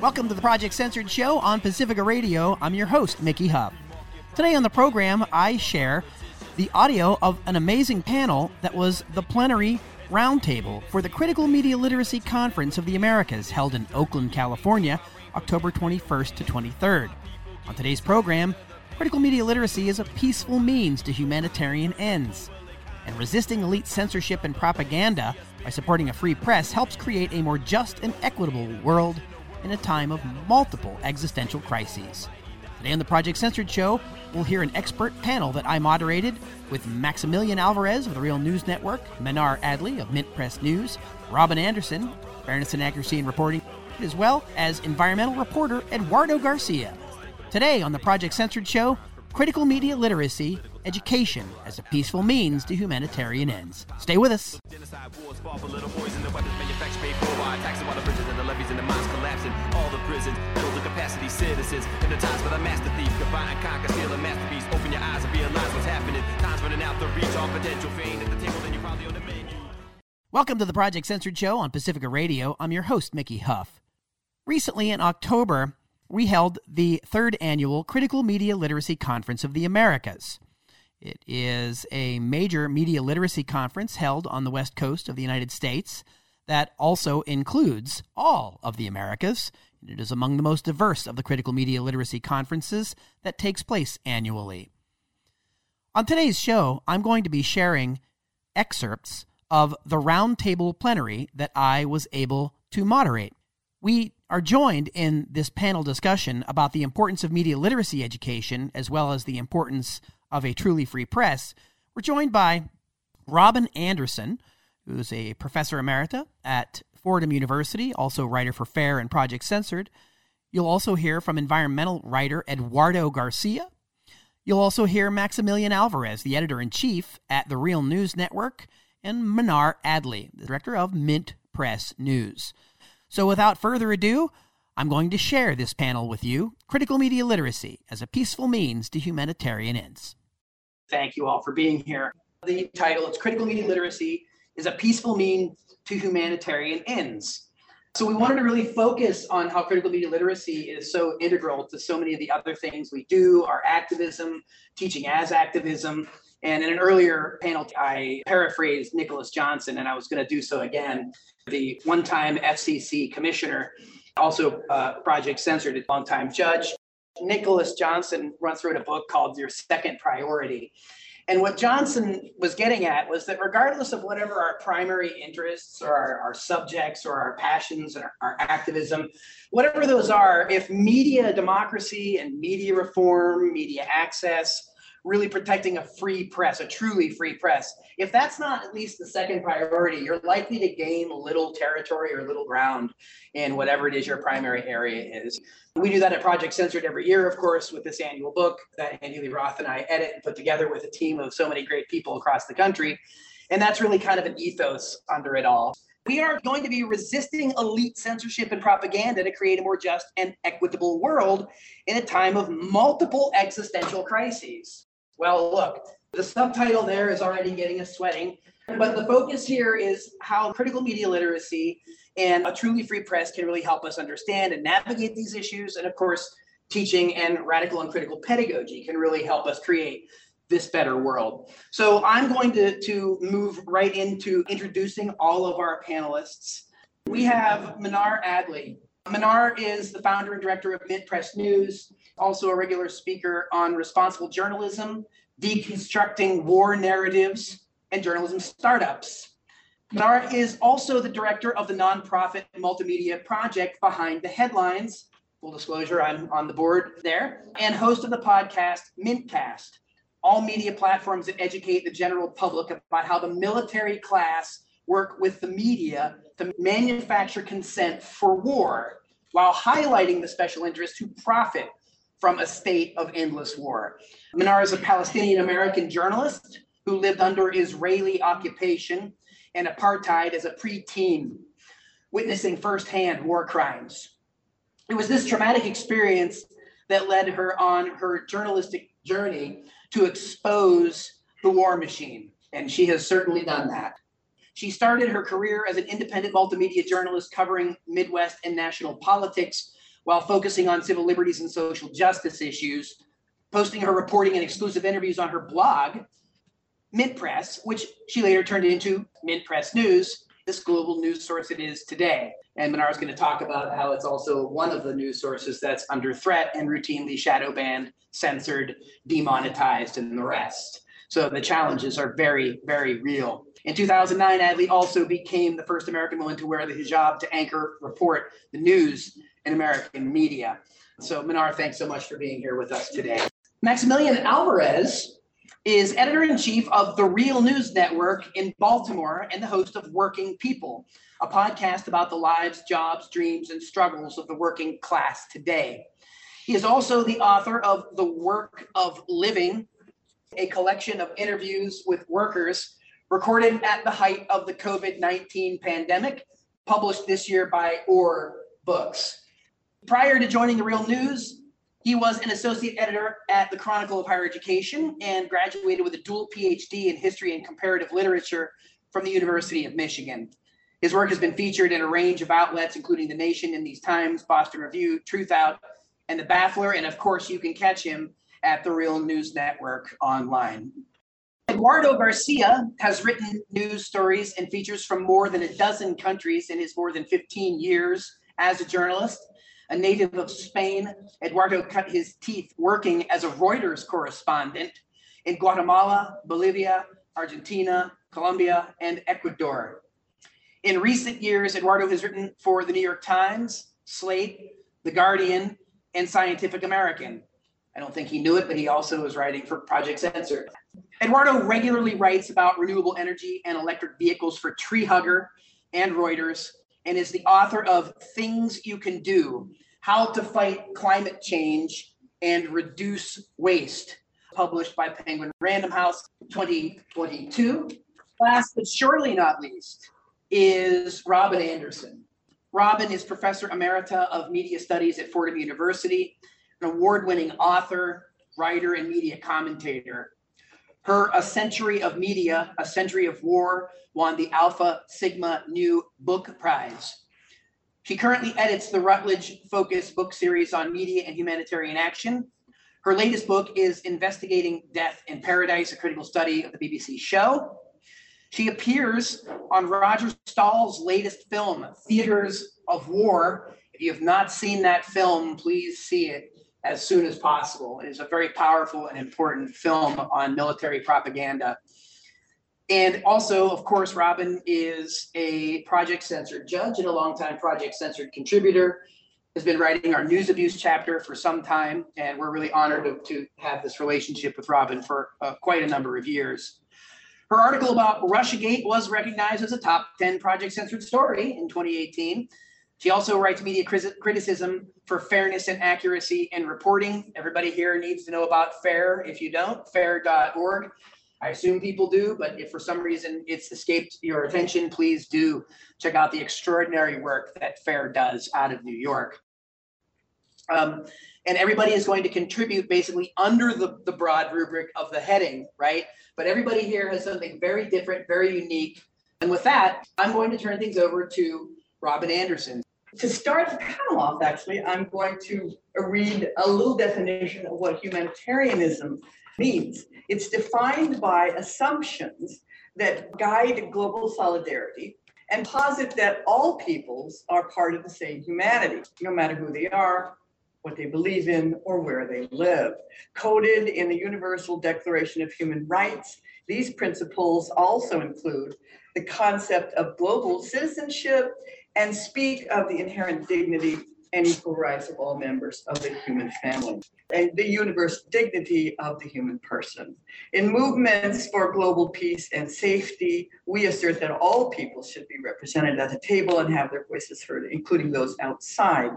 Welcome to the Project Censored Show on Pacifica Radio. I'm your host, Mickey Huff. Today on the program, I share the audio of an amazing panel that was the plenary roundtable for the Critical Media Literacy Conference of the Americas held in Oakland, California, October 21st to 23rd. On today's program, critical media literacy is a peaceful means to humanitarian ends. And resisting elite censorship and propaganda by supporting a free press helps create a more just and equitable world in a time of multiple existential crises. On the Project Censored Show, we'll hear an expert panel that I moderated with Maximilian Alvarez of the Real News Network, Mnar Adley of Mint Press News, Robin Anderson, Fairness and Accuracy in Reporting, as well as environmental reporter Eduardo Garcia. Today on the Project Censored Show, critical media literacy, education as a peaceful means to humanitarian ends. Stay with us. Genocide wars fought for little boys and the weapons manufactured paid for by taxing while the bridges and the levees and the mines collapsing. All the prisons filled with capacity citizens. Hypnotized by the master thief. Combine conquer, steal a masterpiece. Open your eyes and realize what's happening. Time's running out to reach all potential. Fame at the table, then you probably on the menu. Welcome to the Project Censored Show on Pacifica Radio. I'm your host, Mickey Huff. Recently, in October, we held the third annual Critical Media Literacy Conference of the Americas. It is a major media literacy conference held on the west coast of the United States that also includes all of the Americas. It is among the most diverse of the critical media literacy conferences that takes place annually. On today's show, I'm going to be sharing excerpts of the roundtable plenary that I was able to moderate. We are joined in this panel discussion about the importance of media literacy education as well as the importance of a truly free press. We're joined by Robin Anderson, who's a professor emerita at Fordham University, also writer for Fair and Project Censored. You'll also hear from environmental writer Eduardo Garcia. You'll also hear Maximilian Alvarez, the editor in chief at the Real News Network, and Mnar Adley, the director of Mint Press News. So, without further ado, I'm going to share this panel with you Critical Media Literacy as a Peaceful Means to Humanitarian Ends. thank you all for being here. The title, it's Critical Media Literacy is a Peaceful Means to Humanitarian Ends. So we wanted to really focus on how critical media literacy is so integral to so many of the other things we do, our activism, teaching as activism. And in an earlier panel, I paraphrased Nicholas Johnson, and I was going to do so again. The one time FCC commissioner, also uh, Project Censored, a longtime judge. Nicholas Johnson once wrote a book called Your Second Priority. And what Johnson was getting at was that regardless of whatever our primary interests or our, our subjects or our passions and our activism, whatever those are, if media democracy and media reform, media access, really protecting a free press, a truly free press, if that's not at least the second priority, you're likely to gain little territory or little ground in whatever it is your primary area is. We do that at Project Censored every year, of course, with this annual book that Andy Lee Roth and I edit and put together with a team of so many great people across the country. And that's really kind of an ethos under it all. We are going to be resisting elite censorship and propaganda to create a more just and equitable world in a time of multiple existential crises. Well, look, the subtitle there is already getting us sweating, but the focus here is how critical media literacy and a truly free press can really help us understand and navigate these issues. And of course, teaching and radical and critical pedagogy can really help us create this better world. So I'm going to, to move right into introducing all of our panelists. We have Mnar Adley. Mnar is the founder and director of Mint Press News, also a regular speaker on responsible journalism, deconstructing war narratives, and journalism startups. Mnar is also the director of the nonprofit multimedia project Behind the Headlines. Full disclosure, I'm on the board there, and host of the podcast Mintcast, all media platforms that educate the general public about how the military class work with the media to manufacture consent for war while highlighting the special interests who profit from a state of endless war. Mnar is a Palestinian American journalist who lived under Israeli occupation and apartheid as a preteen, witnessing firsthand war crimes. It was this traumatic experience that led her on her journalistic journey to expose the war machine, and she has certainly done that. She started her career as an independent multimedia journalist covering Midwest and national politics while focusing on civil liberties and social justice issues, posting her reporting and exclusive interviews on her blog, Mint Press, which she later turned into Mint Press News, this global news source it is today. And Mnar is going to talk about how it's also one of the news sources that's under threat and routinely shadow banned, censored, demonetized, and the rest. So the challenges are very, very real. In 2009, Adley also became the first American woman to wear the hijab to anchor, report the news in American media. So, Mnar, thanks so much for being here with us today. Maximilian Alvarez is editor in chief of the Real News Network in Baltimore and the host of Working People, a podcast about the lives, jobs, dreams, and struggles of the working class today. He is also the author of The Work of Living, a collection of interviews with workers recorded at the height of the COVID 19 pandemic, published this year by Or Books. Prior to joining the Real News, he was an associate editor at the Chronicle of Higher Education and graduated with a dual PhD in history and comparative literature from the University of Michigan. His work has been featured in a range of outlets, including The Nation, In These Times, Boston Review, Truthout, and The Baffler. And of course, you can catch him at the Real News Network online. Eduardo Garcia has written news stories and features from more than a dozen countries in his more than 15 years as a journalist. A native of Spain, Eduardo cut his teeth working as a Reuters correspondent in Guatemala, Bolivia, Argentina, Colombia, and Ecuador. In recent years, Eduardo has written for the New York Times, Slate, The Guardian, and Scientific American. I don't think he knew it, but he also is writing for Project Censored. Eduardo regularly writes about renewable energy and electric vehicles for Tree Hugger and Reuters, and is the author of Things You Can Do How to Fight Climate Change and Reduce Waste, published by Penguin Random House 2022. Last but surely not least is Robin Anderson. Robin is Professor Emerita of Media Studies at Fordham University, an award winning author, writer, and media commentator. Her A Century of Media, A Century of War won the Alpha Sigma Nu Book Prize. She currently edits the Routledge Focus book series on media and humanitarian action. Her latest book is Investigating Death in Paradise, a critical study of the BBC show. She appears on Roger Stahl's latest film, Theaters of War. If you have not seen that film, please see it as soon as possible. It is a very powerful and important film on military propaganda. And also, of course, Robin is a Project Censored judge and a longtime Project Censored contributor. Has been writing our news abuse chapter for some time, and we're really honored to, to have this relationship with Robin for uh, quite a number of years. Her article about Russiagate was recognized as a top 10 Project Censored story in 2018. She also writes media criticism for fairness and accuracy in reporting. Everybody here needs to know about FAIR. If you don't, fair.org. I assume people do, but if for some reason it's escaped your attention, please do check out the extraordinary work that FAIR does out of New York. Um, and everybody is going to contribute basically under the, the broad rubric of the heading, right? But everybody here has something very different, very unique. And with that, I'm going to turn things over to Robin Anderson. To start the panel off, actually, I'm going to read a little definition of what humanitarianism means. It's defined by assumptions that guide global solidarity and posit that all peoples are part of the same humanity, no matter who they are, what they believe in, or where they live. Coded in the Universal Declaration of Human Rights, these principles also include the concept of global citizenship and speak of the inherent dignity and equal rights of all members of the human family and the universal dignity of the human person. In movements for global peace and safety, we assert that all people should be represented at the table and have their voices heard, including those outside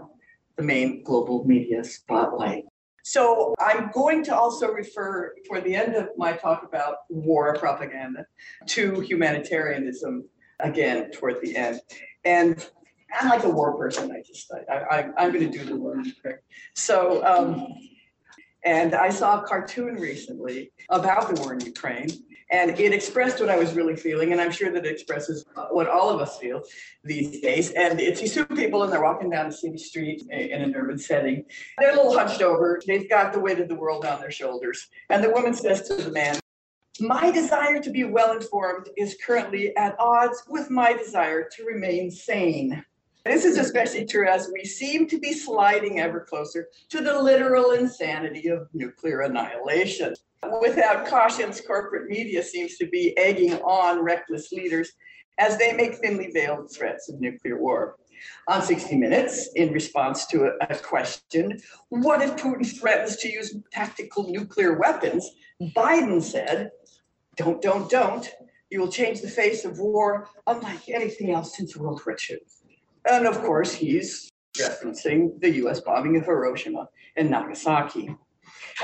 the main global media spotlight. So I'm going to also refer toward the end of my talk about war propaganda to humanitarianism again toward the end. And I'm like a war person. I just, I, I, I'm going to do the war. So, um, and I saw a cartoon recently about the war in Ukraine, and it expressed what I was really feeling. And I'm sure that it expresses what all of us feel these days. And it's these two people, and they're walking down a city street in an urban setting. They're a little hunched over. They've got the weight of the world on their shoulders. And the woman says to the man, my desire to be well informed is currently at odds with my desire to remain sane. This is especially true as we seem to be sliding ever closer to the literal insanity of nuclear annihilation. Without cautions, corporate media seems to be egging on reckless leaders as they make thinly veiled threats of nuclear war. On 60 Minutes, in response to a, a question, what if Putin threatens to use tactical nuclear weapons? Biden said, don't, don't, don't. You will change the face of war unlike anything else since World War II. And of course, he's referencing the US bombing of Hiroshima and Nagasaki.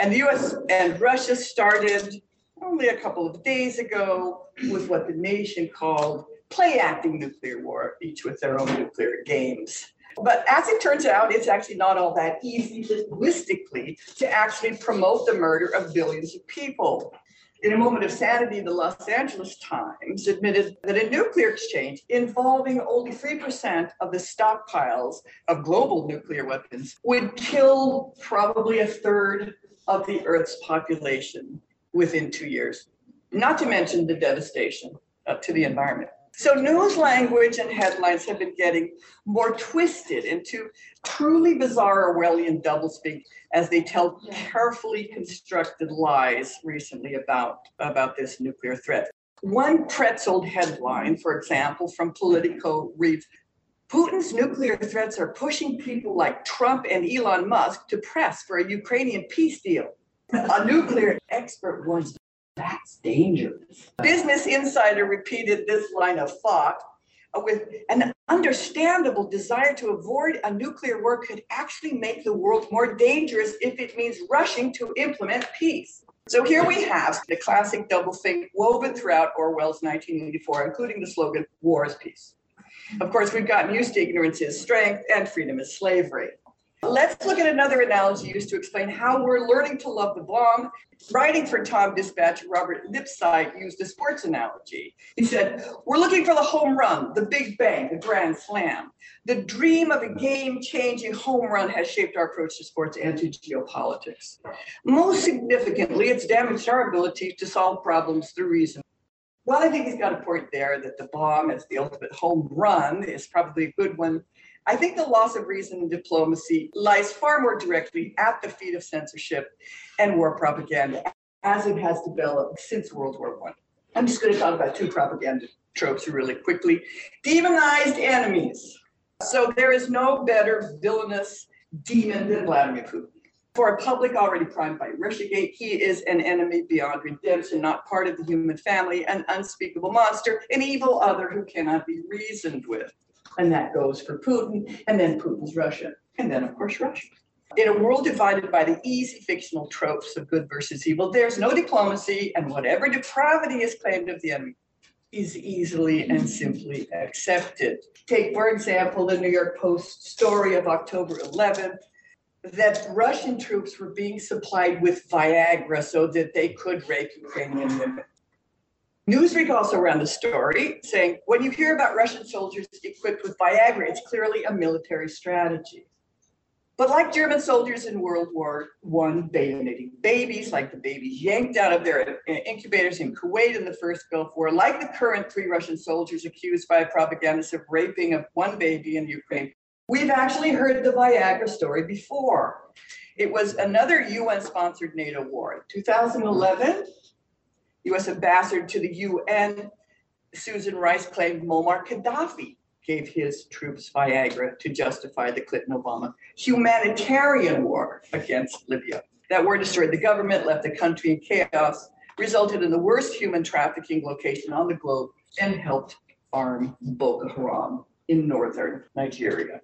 And the US and Russia started only a couple of days ago with what the nation called play acting nuclear war, each with their own nuclear games. But as it turns out, it's actually not all that easy linguistically to actually promote the murder of billions of people. In a moment of sanity, the Los Angeles Times admitted that a nuclear exchange involving only 3% of the stockpiles of global nuclear weapons would kill probably a third of the Earth's population within two years, not to mention the devastation uh, to the environment. So, news language and headlines have been getting more twisted into truly bizarre Orwellian doublespeak as they tell carefully constructed lies recently about, about this nuclear threat. One pretzeled headline, for example, from Politico reads Putin's nuclear threats are pushing people like Trump and Elon Musk to press for a Ukrainian peace deal. A nuclear expert warns that's dangerous. Business Insider repeated this line of thought with an understandable desire to avoid a nuclear war could actually make the world more dangerous if it means rushing to implement peace. So here we have the classic doublethink woven throughout Orwell's 1984, including the slogan, War is Peace. Of course, we've gotten used to ignorance is strength and freedom is slavery. Let's look at another analogy used to explain how we're learning to love the bomb. Writing for Tom Dispatch, Robert Lipsyte used a sports analogy. He said, We're looking for the home run, the big bang, the grand slam. The dream of a game changing home run has shaped our approach to sports and to geopolitics. Most significantly, it's damaged our ability to solve problems through reason. Well, I think he's got a point there that the bomb as the ultimate home run is probably a good one I think the loss of reason in diplomacy lies far more directly at the feet of censorship and war propaganda as it has developed since World War One. I'm just going to talk about two propaganda tropes really quickly. Demonized enemies. So there is no better villainous demon than Vladimir Putin. For a public already primed by Russiagate, he is an enemy beyond redemption, not part of the human family, an unspeakable monster, an evil other who cannot be reasoned with. And that goes for Putin, and then Putin's Russia, and then, of course, Russia. In a world divided by the easy fictional tropes of good versus evil, there's no diplomacy, and whatever depravity is claimed of the enemy is easily and simply accepted. Take, for example, the New York Post story of October 11th that Russian troops were being supplied with Viagra so that they could rape Ukrainian women. Newsweek also ran the story saying when you hear about Russian soldiers equipped with Viagra, it's clearly a military strategy. But like German soldiers in World War I, bayoneting babies, like the babies yanked out of their incubators in Kuwait in the first Gulf War, like the current three Russian soldiers accused by propagandists of raping of one baby in Ukraine, we've actually heard the Viagra story before. It was another UN sponsored NATO war. In 2011, U.S. ambassador to the UN, Susan Rice claimed Muammar Gaddafi gave his troops Viagra to justify the Clinton Obama humanitarian war against Libya. That war destroyed the government, left the country in chaos, resulted in the worst human trafficking location on the globe, and helped arm Boko Haram in northern Nigeria.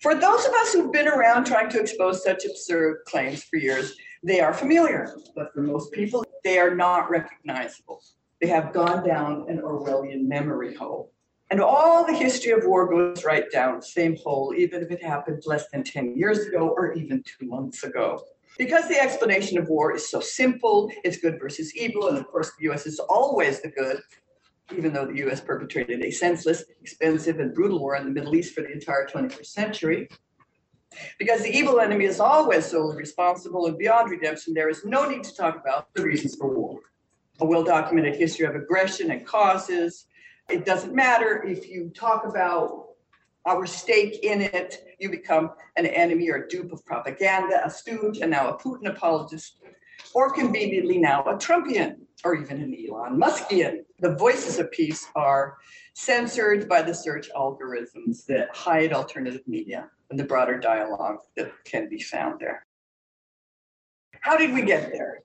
For those of us who've been around trying to expose such absurd claims for years, they are familiar, but for most people, they are not recognizable. They have gone down an Orwellian memory hole. And all the history of war goes right down the same hole, even if it happened less than 10 years ago or even two months ago. Because the explanation of war is so simple, it's good versus evil, and of course, the US is always the good, even though the US perpetrated a senseless, expensive, and brutal war in the Middle East for the entire 21st century. Because the evil enemy is always solely responsible and beyond redemption, there is no need to talk about the reasons for war. A well documented history of aggression and causes. It doesn't matter if you talk about our stake in it, you become an enemy or a dupe of propaganda, a stooge, and now a Putin apologist, or conveniently now a Trumpian or even an Elon Muskian. The voices of peace are censored by the search algorithms that hide alternative media and the broader dialogue that can be found there. How did we get there?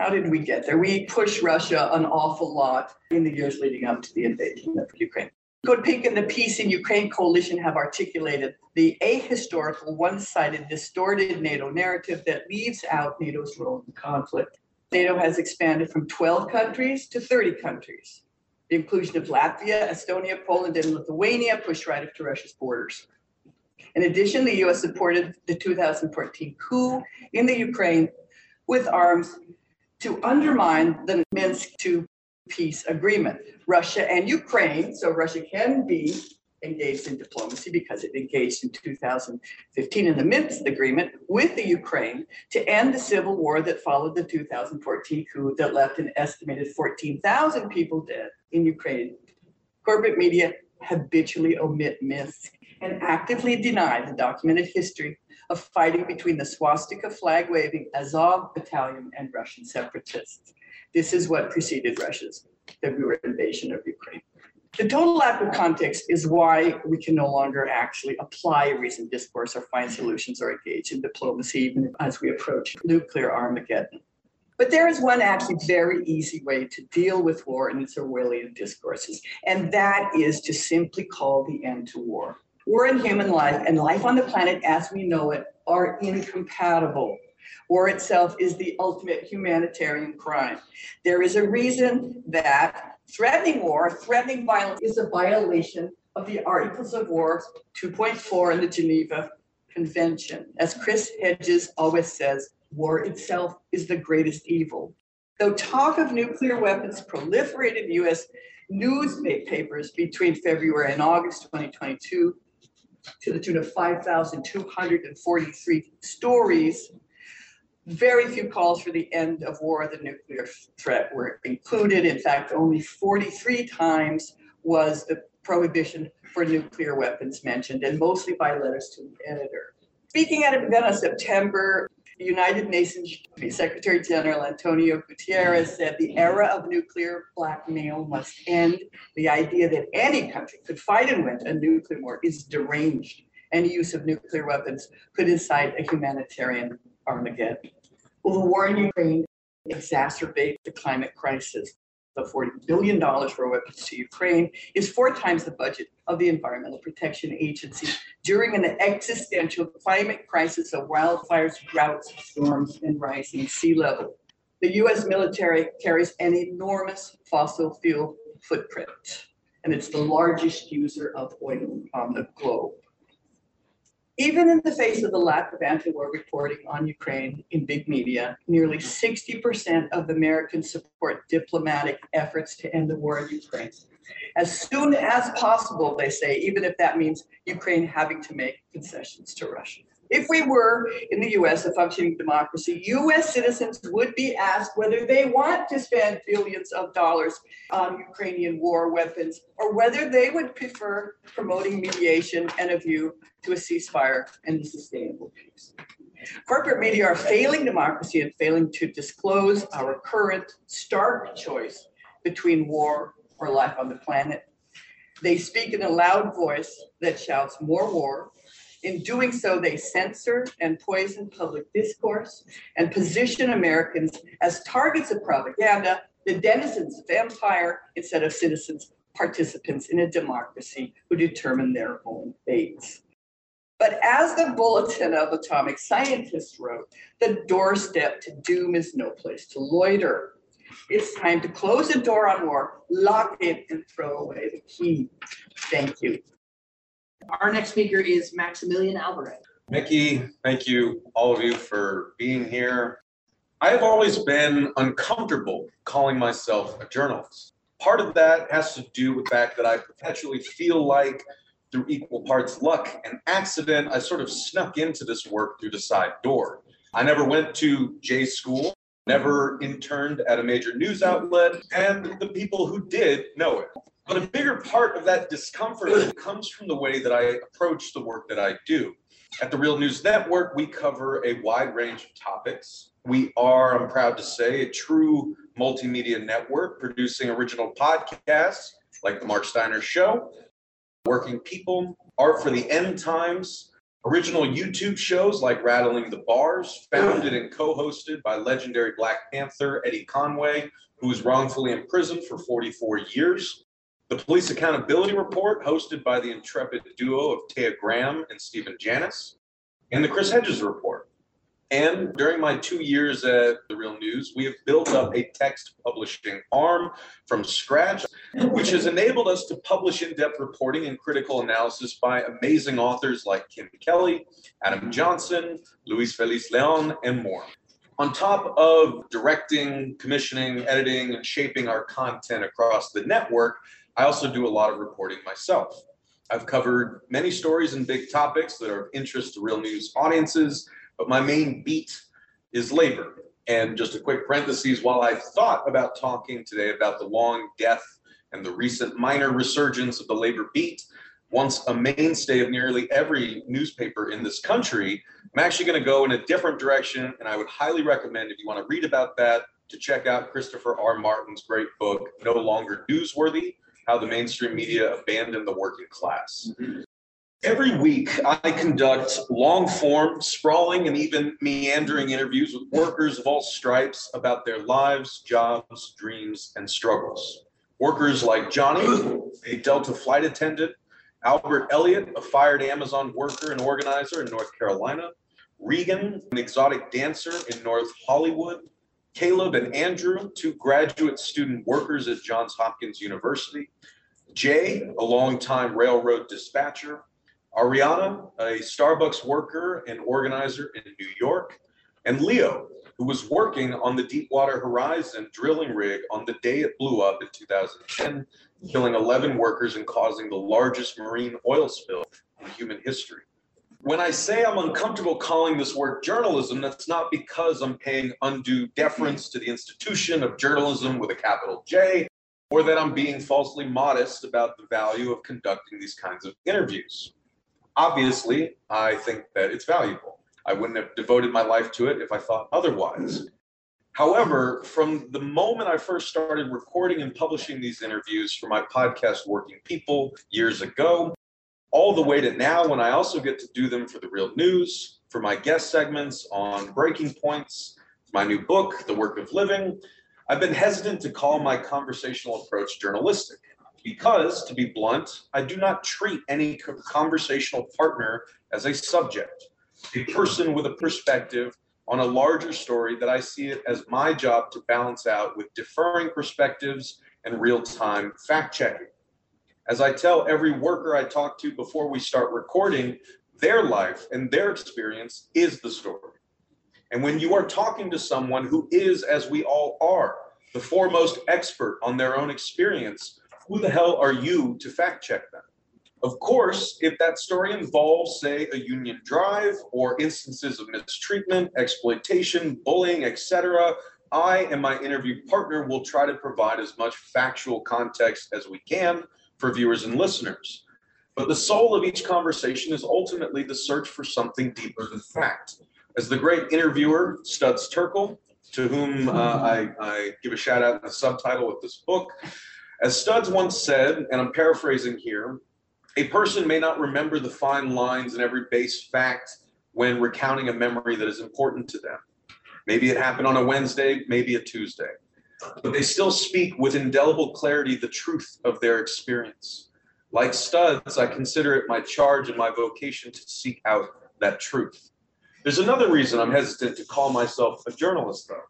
How did we get there? We pushed Russia an awful lot in the years leading up to the invasion of Ukraine. Code Pink and the Peace in Ukraine Coalition have articulated the ahistorical, one sided, distorted NATO narrative that leaves out NATO's role in the conflict. NATO has expanded from 12 countries to 30 countries. The inclusion of Latvia, Estonia, Poland, and Lithuania pushed right up to Russia's borders. In addition, the US supported the 2014 coup in the Ukraine with arms to undermine the Minsk II peace agreement. Russia and Ukraine, so Russia can be engaged in diplomacy because it engaged in 2015 in the Minsk agreement with the Ukraine to end the civil war that followed the 2014 coup that left an estimated 14,000 people dead in Ukraine. Corporate media habitually omit Minsk and actively deny the documented history of fighting between the swastika flag waving Azov battalion and Russian separatists. This is what preceded Russia's February invasion of Ukraine. The total lack of context is why we can no longer actually apply reasoned discourse or find solutions or engage in diplomacy, even as we approach nuclear Armageddon. But there is one actually very easy way to deal with war and its Orwellian discourses, and that is to simply call the end to war. War and human life and life on the planet as we know it are incompatible. War itself is the ultimate humanitarian crime. There is a reason that threatening war, threatening violence is a violation of the Articles of War 2.4 in the Geneva Convention. As Chris Hedges always says, war itself is the greatest evil. Though talk of nuclear weapons proliferated in US newspapers between February and August 2022 to the tune of 5,243 stories, very few calls for the end of war the nuclear threat were included. In fact, only 43 times was the prohibition for nuclear weapons mentioned, and mostly by letters to the editor. Speaking at an event in September, United Nations Secretary General Antonio Guterres said the era of nuclear blackmail must end. The idea that any country could fight and win a nuclear war is deranged. Any use of nuclear weapons could incite a humanitarian Armageddon. Will the war in Ukraine exacerbate the climate crisis? The $40 billion for weapons to Ukraine is four times the budget of the Environmental Protection Agency during an existential climate crisis of wildfires, droughts, storms, and rising sea level. The US military carries an enormous fossil fuel footprint, and it's the largest user of oil on the globe. Even in the face of the lack of anti-war reporting on Ukraine in big media, nearly 60% of Americans support diplomatic efforts to end the war in Ukraine. As soon as possible, they say, even if that means Ukraine having to make concessions to Russia. If we were in the US a functioning democracy, US citizens would be asked whether they want to spend billions of dollars on Ukrainian war weapons or whether they would prefer promoting mediation and a view to a ceasefire and sustainable peace. Corporate media are failing democracy and failing to disclose our current stark choice between war or life on the planet. They speak in a loud voice that shouts more war in doing so, they censor and poison public discourse and position Americans as targets of propaganda, the denizens of empire, instead of citizens, participants in a democracy who determine their own fates. But as the Bulletin of Atomic Scientists wrote, the doorstep to doom is no place to loiter. It's time to close the door on war, lock it, and throw away the key. Thank you. Our next speaker is Maximilian Alvarez. Mickey, thank you, all of you, for being here. I have always been uncomfortable calling myself a journalist. Part of that has to do with the fact that I perpetually feel like, through equal parts luck and accident, I sort of snuck into this work through the side door. I never went to J school, never interned at a major news outlet, and the people who did know it. But a bigger part of that discomfort comes from the way that I approach the work that I do. At the Real News Network, we cover a wide range of topics. We are, I'm proud to say, a true multimedia network producing original podcasts like The Mark Steiner Show, Working People, Art for the End Times, original YouTube shows like Rattling the Bars, founded and co hosted by legendary Black Panther Eddie Conway, who was wrongfully imprisoned for 44 years. The Police Accountability Report, hosted by the intrepid duo of Taya Graham and Stephen Janis, and the Chris Hedges Report. And during my two years at The Real News, we have built up a text publishing arm from scratch, which has enabled us to publish in depth reporting and critical analysis by amazing authors like Kim Kelly, Adam Johnson, Luis Feliz Leon, and more. On top of directing, commissioning, editing, and shaping our content across the network, I also do a lot of reporting myself. I've covered many stories and big topics that are of interest to real news audiences, but my main beat is labor. And just a quick parenthesis while I thought about talking today about the long death and the recent minor resurgence of the labor beat, once a mainstay of nearly every newspaper in this country, I'm actually going to go in a different direction. And I would highly recommend, if you want to read about that, to check out Christopher R. Martin's great book, No Longer Newsworthy how the mainstream media abandoned the working class. Mm-hmm. Every week, I conduct long form, sprawling, and even meandering interviews with workers of all stripes about their lives, jobs, dreams, and struggles. Workers like Johnny, a Delta flight attendant, Albert Elliott, a fired Amazon worker and organizer in North Carolina, Regan, an exotic dancer in North Hollywood, Caleb and Andrew, two graduate student workers at Johns Hopkins University, Jay, a longtime railroad dispatcher, Ariana, a Starbucks worker and organizer in New York, and Leo, who was working on the Deepwater Horizon drilling rig on the day it blew up in 2010, killing 11 workers and causing the largest marine oil spill in human history. When I say I'm uncomfortable calling this work journalism, that's not because I'm paying undue deference to the institution of journalism with a capital J, or that I'm being falsely modest about the value of conducting these kinds of interviews. Obviously, I think that it's valuable. I wouldn't have devoted my life to it if I thought otherwise. However, from the moment I first started recording and publishing these interviews for my podcast, Working People, years ago, all the way to now when I also get to do them for the real news, for my guest segments on breaking points, my new book, The Work of Living. I've been hesitant to call my conversational approach journalistic because, to be blunt, I do not treat any conversational partner as a subject, a person with a perspective on a larger story that I see it as my job to balance out with differing perspectives and real time fact checking. As I tell every worker I talk to before we start recording, their life and their experience is the story. And when you are talking to someone who is, as we all are, the foremost expert on their own experience, who the hell are you to fact check them? Of course, if that story involves, say, a union drive or instances of mistreatment, exploitation, bullying, etc., I and my interview partner will try to provide as much factual context as we can for viewers and listeners. But the soul of each conversation is ultimately the search for something deeper than fact. As the great interviewer Studs Terkel, to whom uh, I, I give a shout out in the subtitle of this book, as Studs once said, and I'm paraphrasing here, a person may not remember the fine lines in every base fact when recounting a memory that is important to them. Maybe it happened on a Wednesday, maybe a Tuesday but they still speak with indelible clarity the truth of their experience. Like studs, I consider it my charge and my vocation to seek out that truth. There's another reason I'm hesitant to call myself a journalist, though,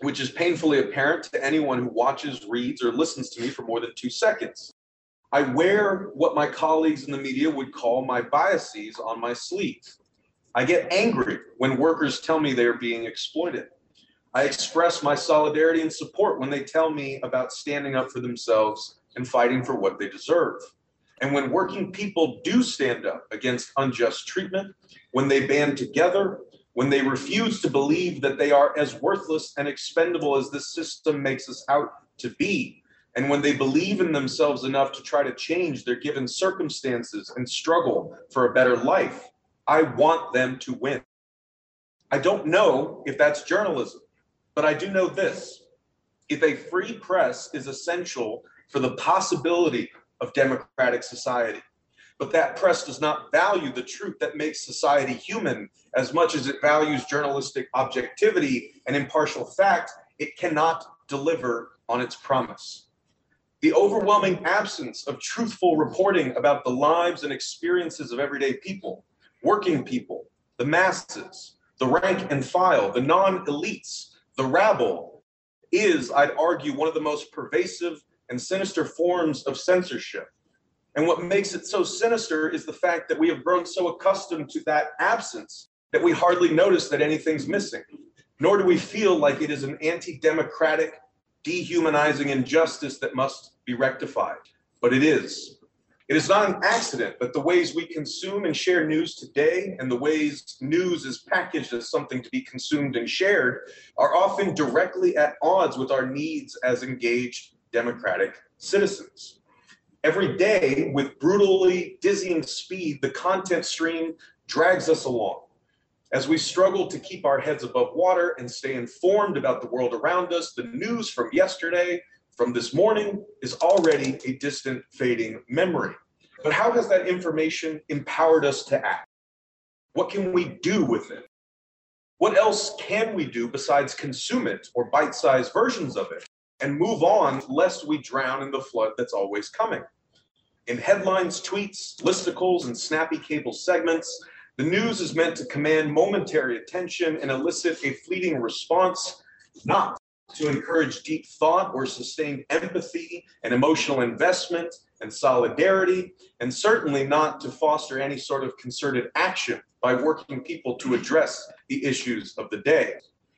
which is painfully apparent to anyone who watches, reads, or listens to me for more than two seconds. I wear what my colleagues in the media would call my biases on my sleeve. I get angry when workers tell me they are being exploited. I express my solidarity and support when they tell me about standing up for themselves and fighting for what they deserve. And when working people do stand up against unjust treatment, when they band together, when they refuse to believe that they are as worthless and expendable as this system makes us out to be, and when they believe in themselves enough to try to change their given circumstances and struggle for a better life, I want them to win. I don't know if that's journalism, but I do know this. If a free press is essential for the possibility of democratic society, but that press does not value the truth that makes society human as much as it values journalistic objectivity and impartial fact, it cannot deliver on its promise. The overwhelming absence of truthful reporting about the lives and experiences of everyday people, working people, the masses, the rank and file, the non elites, the rabble, is, I'd argue, one of the most pervasive and sinister forms of censorship. And what makes it so sinister is the fact that we have grown so accustomed to that absence that we hardly notice that anything's missing. Nor do we feel like it is an anti democratic, dehumanizing injustice that must be rectified. But it is. It is not an accident that the ways we consume and share news today and the ways news is packaged as something to be consumed and shared are often directly at odds with our needs as engaged democratic citizens. Every day, with brutally dizzying speed, the content stream drags us along. As we struggle to keep our heads above water and stay informed about the world around us, the news from yesterday, from this morning, is already a distant, fading memory. But how has that information empowered us to act? What can we do with it? What else can we do besides consume it or bite sized versions of it and move on lest we drown in the flood that's always coming? In headlines, tweets, listicles, and snappy cable segments, the news is meant to command momentary attention and elicit a fleeting response, not to encourage deep thought or sustained empathy and emotional investment and solidarity, and certainly not to foster any sort of concerted action by working people to address the issues of the day.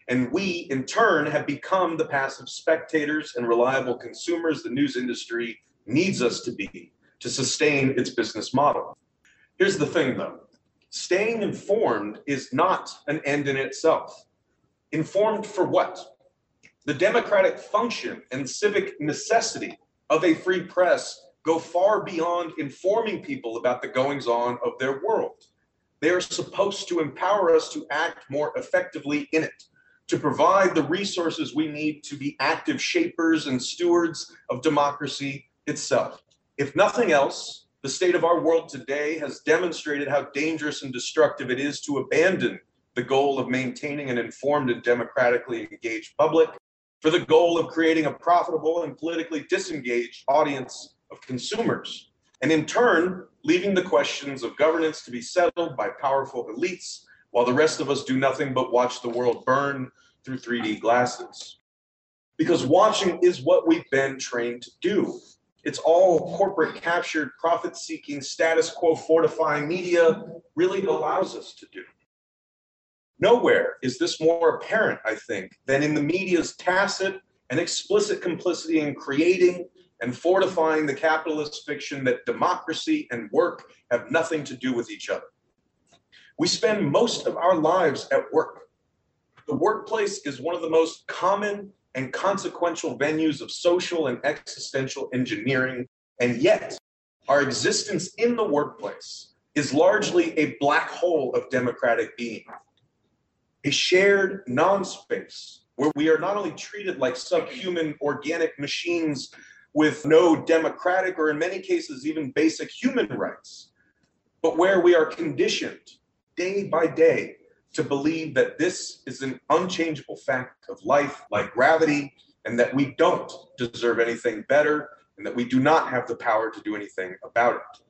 And we, in turn, have become the passive spectators and reliable consumers the news industry needs us to be to sustain its business model. Here's the thing though staying informed is not an end in itself. Informed for what? The democratic function and civic necessity of a free press go far beyond informing people about the goings on of their world. They are supposed to empower us to act more effectively in it, to provide the resources we need to be active shapers and stewards of democracy itself. If nothing else, the state of our world today has demonstrated how dangerous and destructive it is to abandon the goal of maintaining an informed and democratically engaged public for the goal of creating a profitable and politically disengaged audience of consumers, and in turn, leaving the questions of governance to be settled by powerful elites while the rest of us do nothing but watch the world burn through 3D glasses. Because watching is what we've been trained to do. It's all corporate captured, profit seeking, status quo fortifying media really allows us to do. Nowhere is this more apparent, I think, than in the media's tacit and explicit complicity in creating and fortifying the capitalist fiction that democracy and work have nothing to do with each other. We spend most of our lives at work. The workplace is one of the most common and consequential venues of social and existential engineering, and yet our existence in the workplace is largely a black hole of democratic being a shared non-space where we are not only treated like subhuman organic machines with no democratic or in many cases even basic human rights, but where we are conditioned day by day to believe that this is an unchangeable fact of life like gravity and that we don't deserve anything better and that we do not have the power to do anything about it.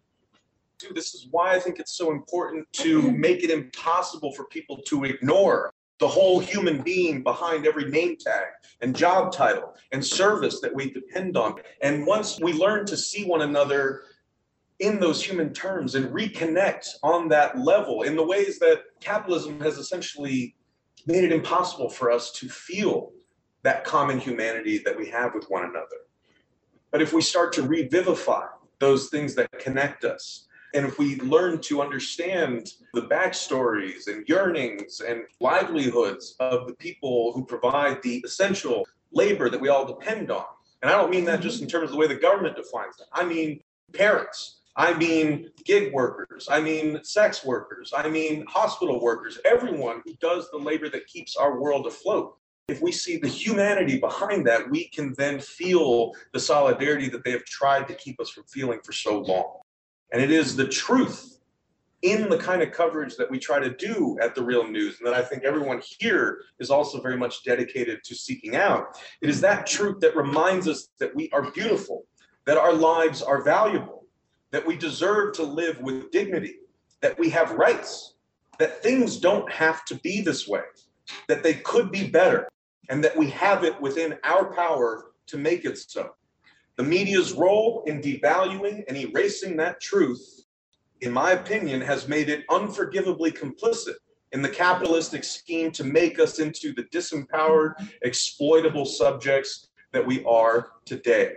This is why I think it's so important to make it impossible for people to ignore the whole human being behind every name tag and job title and service that we depend on. And once we learn to see one another in those human terms and reconnect on that level in the ways that capitalism has essentially made it impossible for us to feel that common humanity that we have with one another. But if we start to revivify those things that connect us, and if we learn to understand the backstories and yearnings and livelihoods of the people who provide the essential labor that we all depend on, and I don't mean that just in terms of the way the government defines it, I mean parents, I mean gig workers, I mean sex workers, I mean hospital workers, everyone who does the labor that keeps our world afloat. If we see the humanity behind that, we can then feel the solidarity that they have tried to keep us from feeling for so long. And it is the truth in the kind of coverage that we try to do at the real news and that I think everyone here is also very much dedicated to seeking out. It is that truth that reminds us that we are beautiful, that our lives are valuable, that we deserve to live with dignity, that we have rights, that things don't have to be this way, that they could be better, and that we have it within our power to make it so. The media's role in devaluing and erasing that truth, in my opinion, has made it unforgivably complicit in the capitalistic scheme to make us into the disempowered, exploitable subjects that we are today.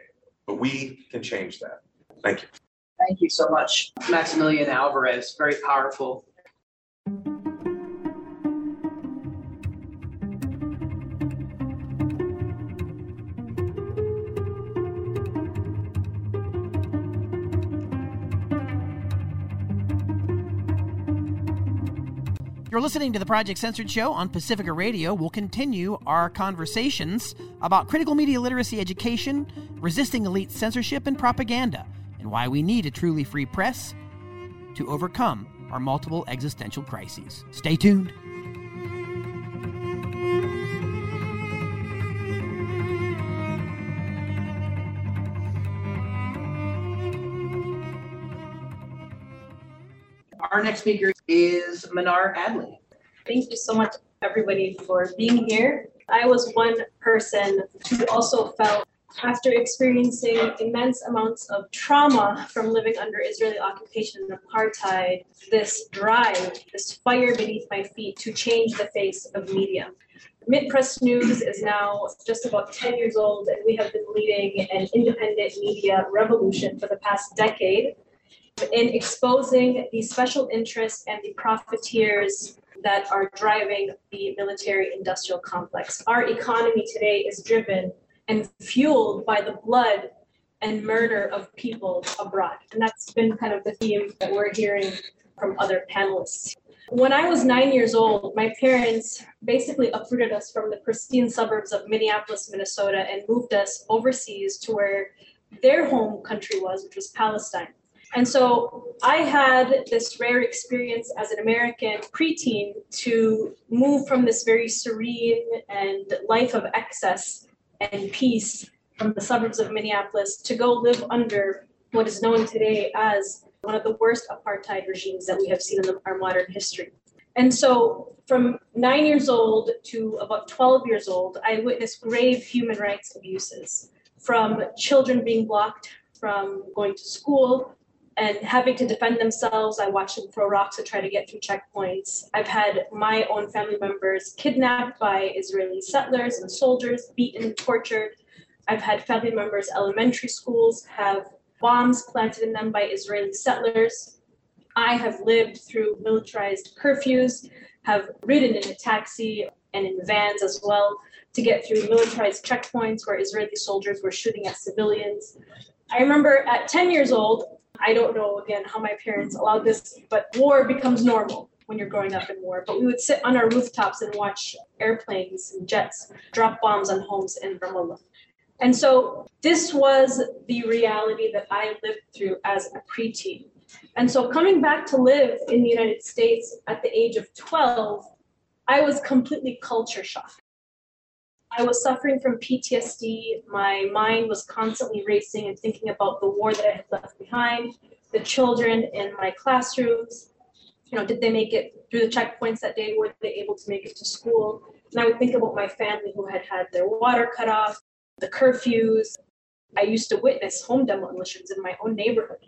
But we can change that. Thank you. Thank you so much, Maximilian Alvarez. Very powerful. Listening to the Project Censored Show on Pacifica Radio. We'll continue our conversations about critical media literacy education, resisting elite censorship and propaganda, and why we need a truly free press to overcome our multiple existential crises. Stay tuned. Our next speaker is Mnar Adley. Thank you so much, everybody, for being here. I was one person who also felt, after experiencing immense amounts of trauma from living under Israeli occupation and apartheid, this drive, this fire beneath my feet to change the face of media. Press News is now just about 10 years old, and we have been leading an independent media revolution for the past decade in exposing the special interests and the profiteers that are driving the military industrial complex. Our economy today is driven and fueled by the blood and murder of people abroad. And that's been kind of the theme that we're hearing from other panelists. When I was nine years old, my parents basically uprooted us from the pristine suburbs of Minneapolis, Minnesota, and moved us overseas to where their home country was, which was Palestine. And so I had this rare experience as an American preteen to move from this very serene and life of excess and peace from the suburbs of Minneapolis to go live under what is known today as one of the worst apartheid regimes that we have seen in our modern history. And so from nine years old to about 12 years old, I witnessed grave human rights abuses from children being blocked from going to school and having to defend themselves. I watched them throw rocks to try to get through checkpoints. I've had my own family members kidnapped by Israeli settlers and soldiers, beaten, tortured. I've had family members, elementary schools, have bombs planted in them by Israeli settlers. I have lived through militarized curfews, have ridden in a taxi and in vans as well to get through militarized checkpoints where Israeli soldiers were shooting at civilians. I remember at 10 years old, I don't know again how my parents allowed this, but war becomes normal when you're growing up in war. But we would sit on our rooftops and watch airplanes and jets drop bombs on homes in Ramallah. And so this was the reality that I lived through as a preteen. And so coming back to live in the United States at the age of 12, I was completely culture shocked. I was suffering from PTSD. My mind was constantly racing and thinking about the war that I had left behind, the children in my classrooms. You know, did they make it through the checkpoints that day? Were they able to make it to school? And I would think about my family who had had their water cut off, the curfews. I used to witness home demolitions in my own neighborhood.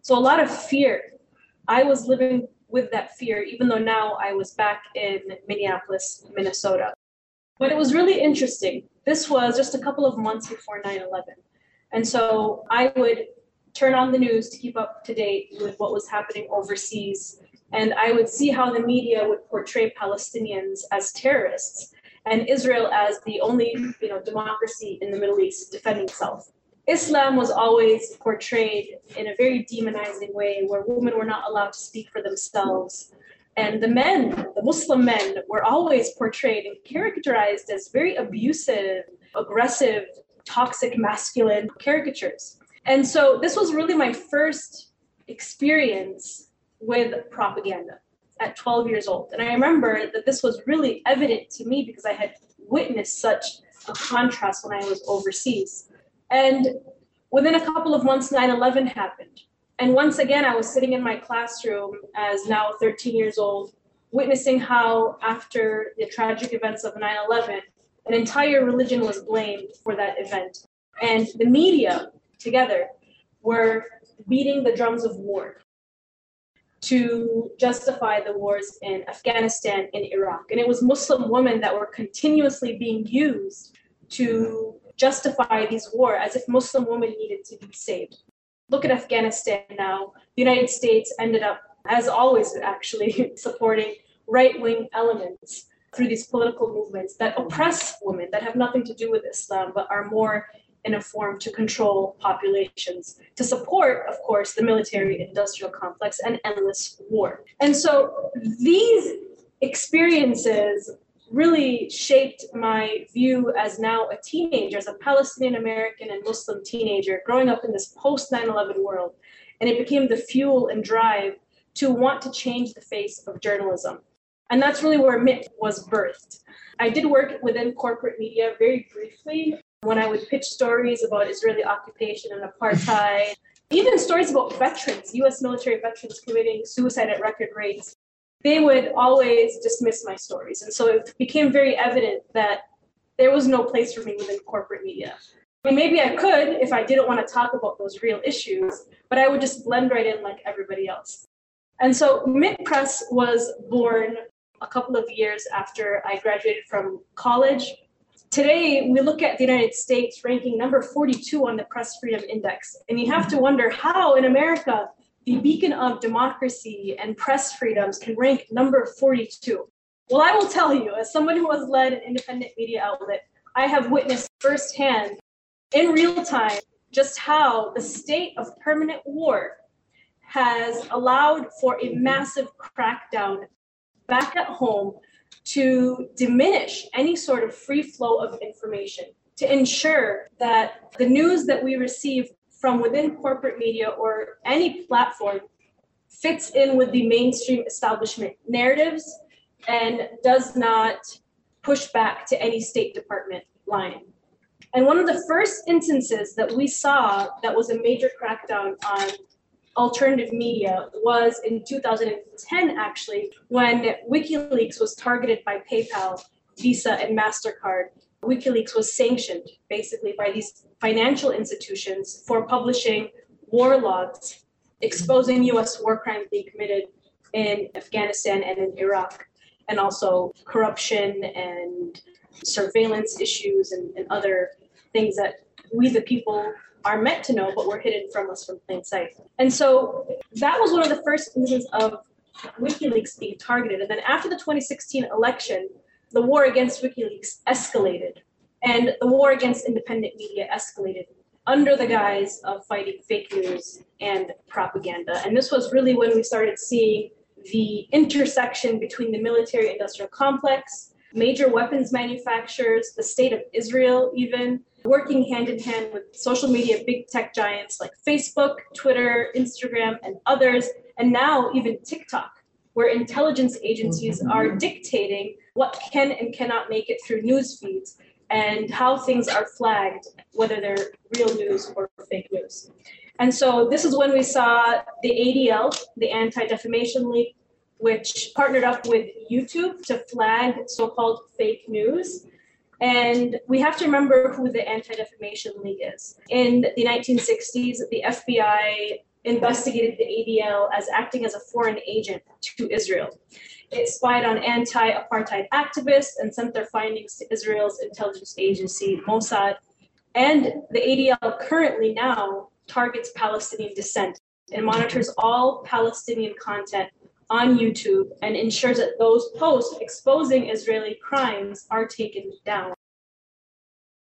So a lot of fear. I was living with that fear, even though now I was back in Minneapolis, Minnesota. But it was really interesting. This was just a couple of months before 9 11. And so I would turn on the news to keep up to date with what was happening overseas. And I would see how the media would portray Palestinians as terrorists and Israel as the only you know, democracy in the Middle East defending itself. Islam was always portrayed in a very demonizing way where women were not allowed to speak for themselves. And the men, the Muslim men, were always portrayed and characterized as very abusive, aggressive, toxic, masculine caricatures. And so this was really my first experience with propaganda at 12 years old. And I remember that this was really evident to me because I had witnessed such a contrast when I was overseas. And within a couple of months, 9 11 happened. And once again, I was sitting in my classroom as now 13 years old, witnessing how, after the tragic events of 9 11, an entire religion was blamed for that event. And the media together were beating the drums of war to justify the wars in Afghanistan and Iraq. And it was Muslim women that were continuously being used to justify these wars as if Muslim women needed to be saved. Look at Afghanistan now. The United States ended up, as always, actually supporting right wing elements through these political movements that oppress women, that have nothing to do with Islam, but are more in a form to control populations, to support, of course, the military industrial complex and endless war. And so these experiences really shaped my view as now a teenager, as a Palestinian American and Muslim teenager growing up in this post 9 11 world. And it became the fuel and drive to want to change the face of journalism. And that's really where Mint was birthed. I did work within corporate media very briefly when I would pitch stories about Israeli occupation and apartheid, even stories about veterans, US military veterans committing suicide at record rates they would always dismiss my stories. And so it became very evident that there was no place for me within corporate media. I mean, maybe I could if I didn't want to talk about those real issues, but I would just blend right in like everybody else. And so MintPress was born a couple of years after I graduated from college. Today, we look at the United States ranking number 42 on the Press Freedom Index. And you have to wonder how in America the beacon of democracy and press freedoms can rank number 42. Well, I will tell you, as someone who has led an independent media outlet, I have witnessed firsthand in real time just how the state of permanent war has allowed for a massive crackdown back at home to diminish any sort of free flow of information, to ensure that the news that we receive from within corporate media or any platform fits in with the mainstream establishment narratives and does not push back to any State Department line. And one of the first instances that we saw that was a major crackdown on alternative media was in 2010, actually, when WikiLeaks was targeted by PayPal, Visa, and MasterCard WikiLeaks was sanctioned basically by these financial institutions for publishing war logs exposing US war crimes being committed in Afghanistan and in Iraq, and also corruption and surveillance issues and, and other things that we, the people, are meant to know, but were hidden from us from plain sight. And so that was one of the first instances of WikiLeaks being targeted. And then after the 2016 election, the war against WikiLeaks escalated, and the war against independent media escalated under the guise of fighting fake news and propaganda. And this was really when we started seeing the intersection between the military industrial complex, major weapons manufacturers, the state of Israel, even working hand in hand with social media big tech giants like Facebook, Twitter, Instagram, and others, and now even TikTok where intelligence agencies mm-hmm. are dictating what can and cannot make it through news feeds and how things are flagged, whether they're real news or fake news. And so this is when we saw the ADL, the Anti Defamation League, which partnered up with YouTube to flag so called fake news. And we have to remember who the Anti Defamation League is. In the 1960s, the FBI investigated the ADL as acting as a foreign agent to Israel. It spied on anti apartheid activists and sent their findings to Israel's intelligence agency, Mossad. And the ADL currently now targets Palestinian dissent and monitors all Palestinian content on YouTube and ensures that those posts exposing Israeli crimes are taken down.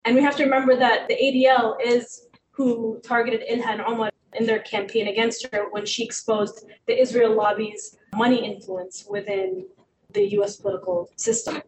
And we have to remember that the ADL is who targeted Ilhan Omar in their campaign against her when she exposed the Israel lobby's money influence within the US political system.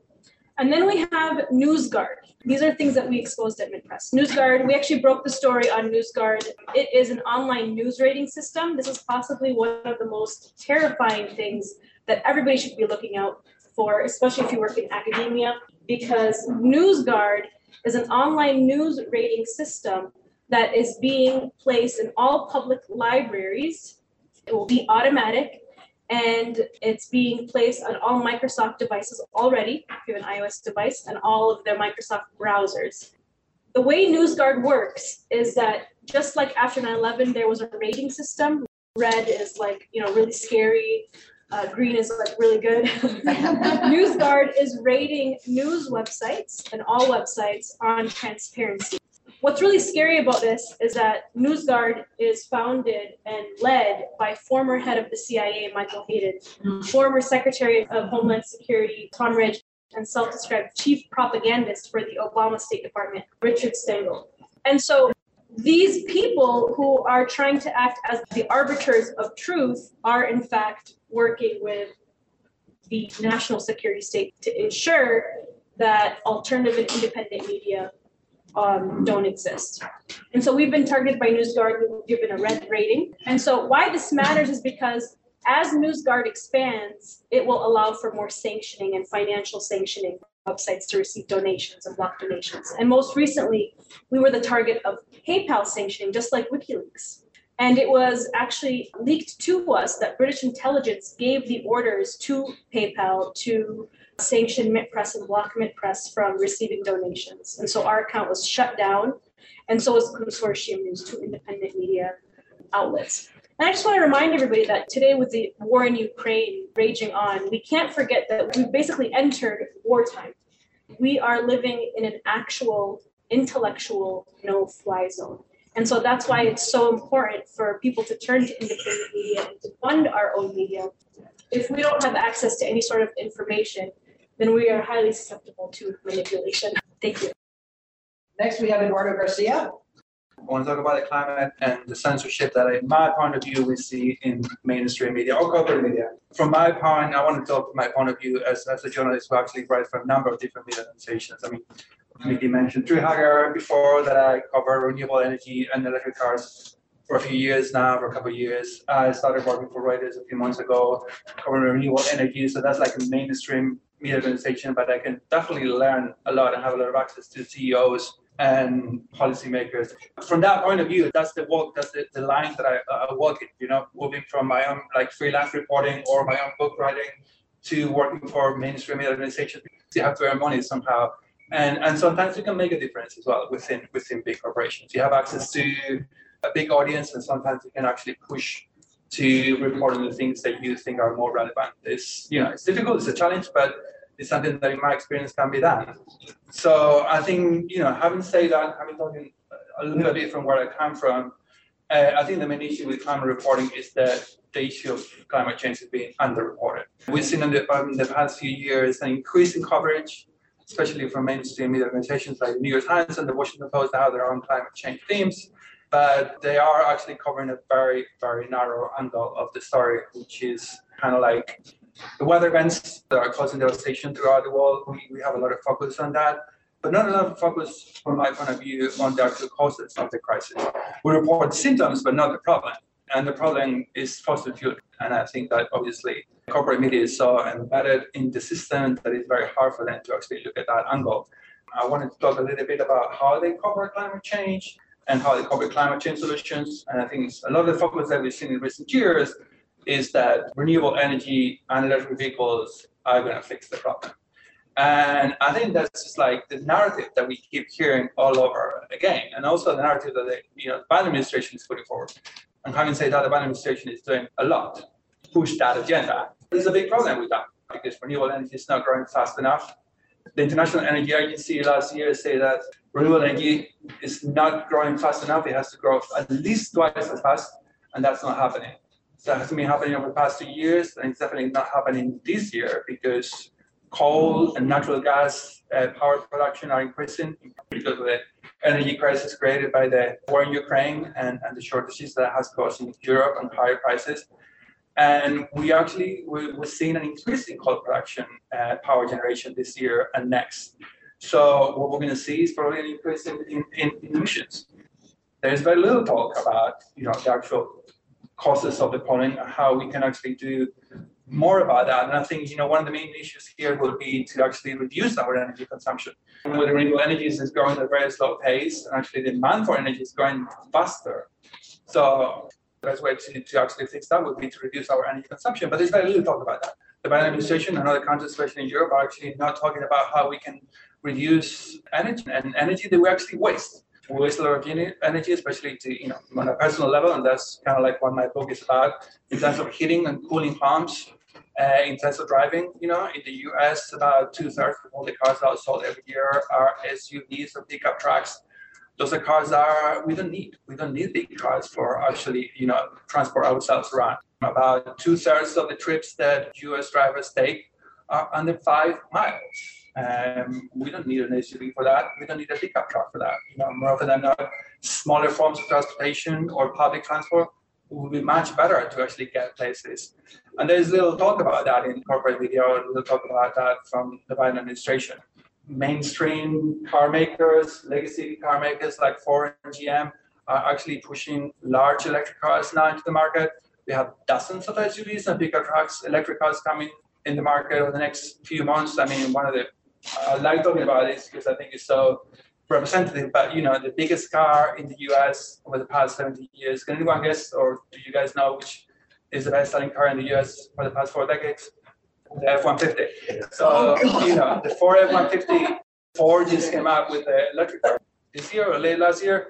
And then we have NewsGuard. These are things that we exposed at MintPress. NewsGuard, we actually broke the story on NewsGuard. It is an online news rating system. This is possibly one of the most terrifying things that everybody should be looking out for, especially if you work in academia, because NewsGuard is an online news rating system that is being placed in all public libraries. It will be automatic and it's being placed on all Microsoft devices already, if you have an iOS device, and all of their Microsoft browsers. The way NewsGuard works is that just like after 9/11, there was a rating system. Red is like you know really scary. Uh, green is like really good. NewsGuard is rating news websites and all websites on transparency. What's really scary about this is that NewsGuard is founded and led by former head of the CIA, Michael Hayden, former Secretary of Homeland Security, Tom Ridge, and self described chief propagandist for the Obama State Department, Richard Stengel. And so these people who are trying to act as the arbiters of truth are, in fact, working with the national security state to ensure that alternative and independent media um, don't exist. And so we've been targeted by NewsGuard, we've given a red rating. And so why this matters is because as NewsGuard expands, it will allow for more sanctioning and financial sanctioning websites to receive donations and block donations. And most recently, we were the target of PayPal sanctioning, just like WikiLeaks. And it was actually leaked to us that British intelligence gave the orders to PayPal to sanction Mint Press and block Mint Press from receiving donations. And so our account was shut down, and so was Consortium News, two independent media outlets. And I just want to remind everybody that today, with the war in Ukraine raging on, we can't forget that we basically entered wartime. We are living in an actual intellectual no fly zone. And so that's why it's so important for people to turn to independent media and to fund our own media. If we don't have access to any sort of information, then we are highly susceptible to manipulation. Thank you. Next, we have Eduardo Garcia. I want to talk about the climate and the censorship that, in my point of view, we see in mainstream media or corporate media. From my point, I want to talk from my point of view as, as a journalist who actually writes for a number of different media organizations. I mean, Mickey mentioned Tree Hugger before that I cover renewable energy and electric cars for a few years now, for a couple of years. I started working for Reuters a few months ago, covering renewable energy. So that's like a mainstream media organization, but I can definitely learn a lot and have a lot of access to CEOs and policymakers. From that point of view, that's the walk, that's the, the line that I, I walk in, you know, moving from my own like freelance reporting or my own book writing to working for mainstream media organizations. You have to earn money somehow. And, and sometimes you can make a difference as well within within big corporations. You have access to a big audience, and sometimes you can actually push to report on the things that you think are more relevant. It's you know it's difficult, it's a challenge, but it's something that in my experience can be done. So I think, you know, having said that, having talking a little bit from where I come from, uh, I think the main issue with climate reporting is that the issue of climate change is being underreported. We've seen in the, um, in the past few years an increase in coverage, especially from mainstream media organizations like New York Times and the Washington Post that have their own climate change themes. But they are actually covering a very, very narrow angle of the story, which is kind of like the weather events that are causing devastation throughout the world, we, we have a lot of focus on that, but not enough focus from my point of view on the actual causes of the crisis. We report symptoms, but not the problem. And the problem is fossil fuel. And I think that obviously corporate media is so embedded in the system that it's very hard for them to actually look at that angle. I wanted to talk a little bit about how they cover climate change and how they cover climate change solutions. And I think a lot of the focus that we've seen in recent years is that renewable energy and electric vehicles are going to fix the problem. And I think that's just like the narrative that we keep hearing all over again, and also the narrative that the you know Biden administration is putting forward. And having said that, the Biden administration is doing a lot to push that agenda. There's a big problem with that because renewable energy is not growing fast enough. The International Energy Agency last year said that renewable energy is not growing fast enough. It has to grow at least twice as fast, and that's not happening. That hasn't been happening over the past two years, and it's definitely not happening this year because coal and natural gas uh, power production are increasing because of the energy crisis created by the war in Ukraine and, and the shortages that has caused in Europe and higher prices. And we actually, we, we're seeing an increase in coal production, uh, power generation this year and next. So what we're going to see is probably an increase in, in, in emissions. There's very little talk about, you know, the actual causes of the polling, how we can actually do more about that. And I think, you know, one of the main issues here will be to actually reduce our energy consumption. With renewable energies is growing at a very slow pace, and actually the demand for energy is growing faster. So the best way to, to actually fix that would be to reduce our energy consumption. But there's very little talk about that. The Biden administration and other countries, especially in Europe, are actually not talking about how we can reduce energy and energy that we actually waste. We waste a lot of energy, especially to, you know, on a personal level, and that's kind of like what my book is about in terms of heating and cooling homes. Uh, in terms of driving, you know, in the US, about two thirds of all the cars that are sold every year are SUVs or pickup trucks those are cars that we don't need. We don't need big cars for actually, you know, transport ourselves around. About two thirds of the trips that US drivers take are under five miles. Um, we don't need an SUV for that. We don't need a pickup truck for that. You know, more often than not, smaller forms of transportation or public transport will be much better to actually get places. And there's a little talk about that in corporate video, little talk about that from the Biden administration mainstream car makers, legacy car makers like Ford and GM are actually pushing large electric cars now into the market. We have dozens of SUVs and pickup trucks, electric cars coming in the market over the next few months. I mean, one of the I like talking about this because I think it's so representative. But you know, the biggest car in the U.S. over the past 70 years. Can anyone guess, or do you guys know which is the best-selling car in the U.S. for the past four decades? the F-150. So, oh, you know, the Ford F-150, Ford just came out with the electric car this year or late last year.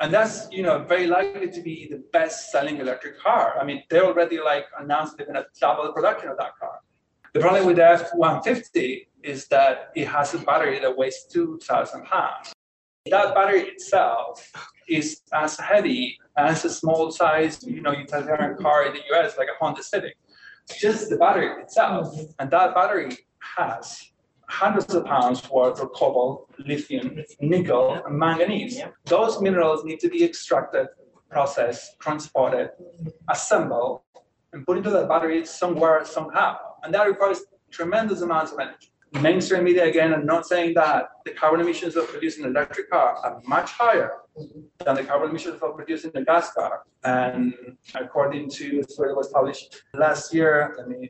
And that's, you know, very likely to be the best selling electric car. I mean, they already like announced they're going to double the production of that car. The problem with the F-150 is that it has a battery that weighs 2,000 pounds. That battery itself is as heavy as a small size, you know, utilitarian car in the US, like a Honda Civic just the battery itself. And that battery has hundreds of pounds worth of cobalt, lithium, nickel, and manganese. Those minerals need to be extracted, processed, transported, assembled, and put into the battery somewhere, somehow. And that requires tremendous amounts of energy mainstream media again are not saying that the carbon emissions of producing an electric car are much higher than the carbon emissions of producing a gas car. And according to a story that was published last year, I mean,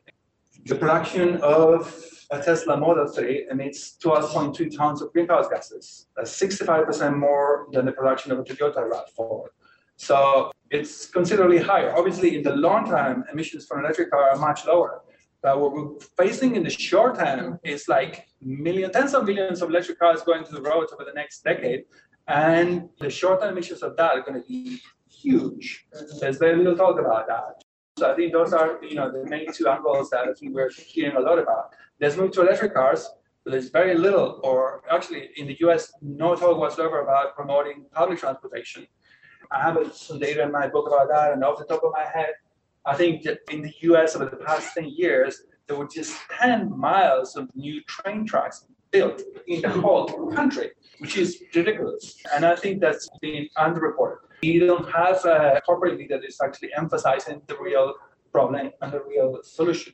the production of a Tesla Model 3 emits 12.2 tons of greenhouse gases. That's 65% more than the production of a Toyota RAV4. So it's considerably higher. Obviously, in the long term, emissions from an electric car are much lower. But what we're facing in the short term is like millions, tens of millions of electric cars going to the roads over the next decade. And the short term emissions of that are going to be huge. There's very little talk about that. So I think those are, you know, the main two angles that I think we're hearing a lot about. Let's move to electric cars. But there's very little, or actually in the US, no talk whatsoever about promoting public transportation. I have some data in my book about that, and off the top of my head, I think that in the US over the past 10 years, there were just 10 miles of new train tracks built in the whole country, which is ridiculous. And I think that's been underreported. We don't have a corporate leader that is actually emphasizing the real problem and the real solution.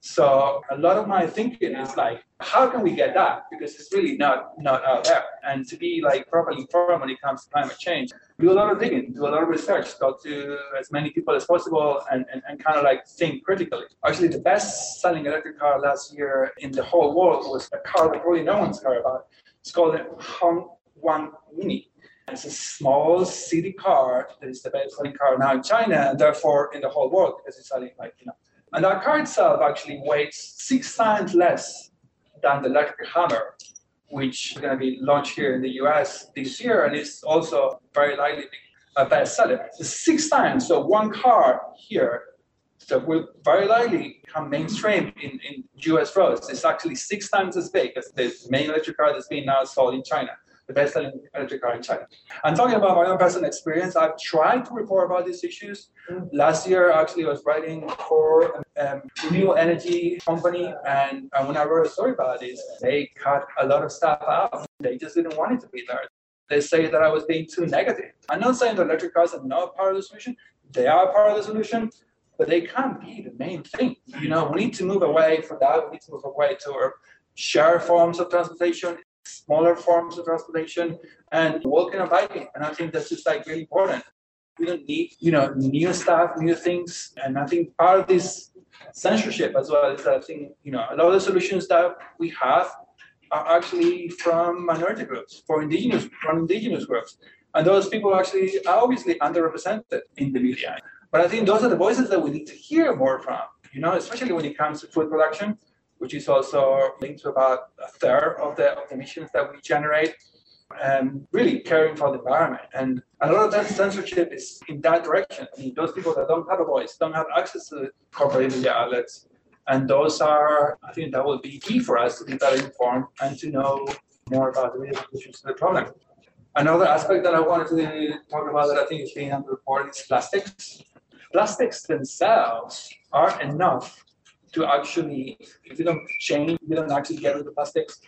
So a lot of my thinking is like, how can we get that? Because it's really not not out there. And to be like properly informed when it comes to climate change, do a lot of digging, do a lot of research, talk to as many people as possible, and, and, and kind of like think critically. Actually, the best selling electric car last year in the whole world was a car that really no one's care about. It's called a Hong One Mini. It's a small city car that is the best selling car now in China and therefore in the whole world because it's selling like, you know. And that car itself actually weighs six times less than the electric Hummer, which is going to be launched here in the US this year and it's also very likely to be a bestseller. Six times. So one car here so will very likely become mainstream in, in US roads. It's actually six times as big as the main electric car that's being now sold in China, the best-selling electric car in China. And talking about my own personal experience, I've tried to report about these issues. Last year, actually, I was writing for a um, renewable energy company, and, and when I wrote a story about this, they cut a lot of stuff out. They just didn't want it to be there. They say that I was being too negative. I'm not saying that electric cars are not part of the solution. They are part of the solution, but they can't be the main thing. You know, we need to move away from that. We need to move away to share forms of transportation, smaller forms of transportation, and walking and biking. And I think that's just like really important. We don't need, you know, new stuff, new things. And I think part of this censorship as well is that I think, you know, a lot of the solutions that we have are actually from minority groups, for indigenous, from indigenous groups. And those people actually are obviously underrepresented in the media. But I think those are the voices that we need to hear more from, you know, especially when it comes to food production, which is also linked to about a third of the, of the emissions that we generate. And really caring for the environment. And a lot of that censorship is in that direction. I mean, those people that don't have a voice, don't have access to corporate media outlets. And those are, I think that will be key for us to be better informed and to know more about the real solutions to the problem. Another aspect that I wanted to talk about that I think is being underreported is plastics plastics themselves are enough to actually, if we don't change, we don't actually get rid of plastics,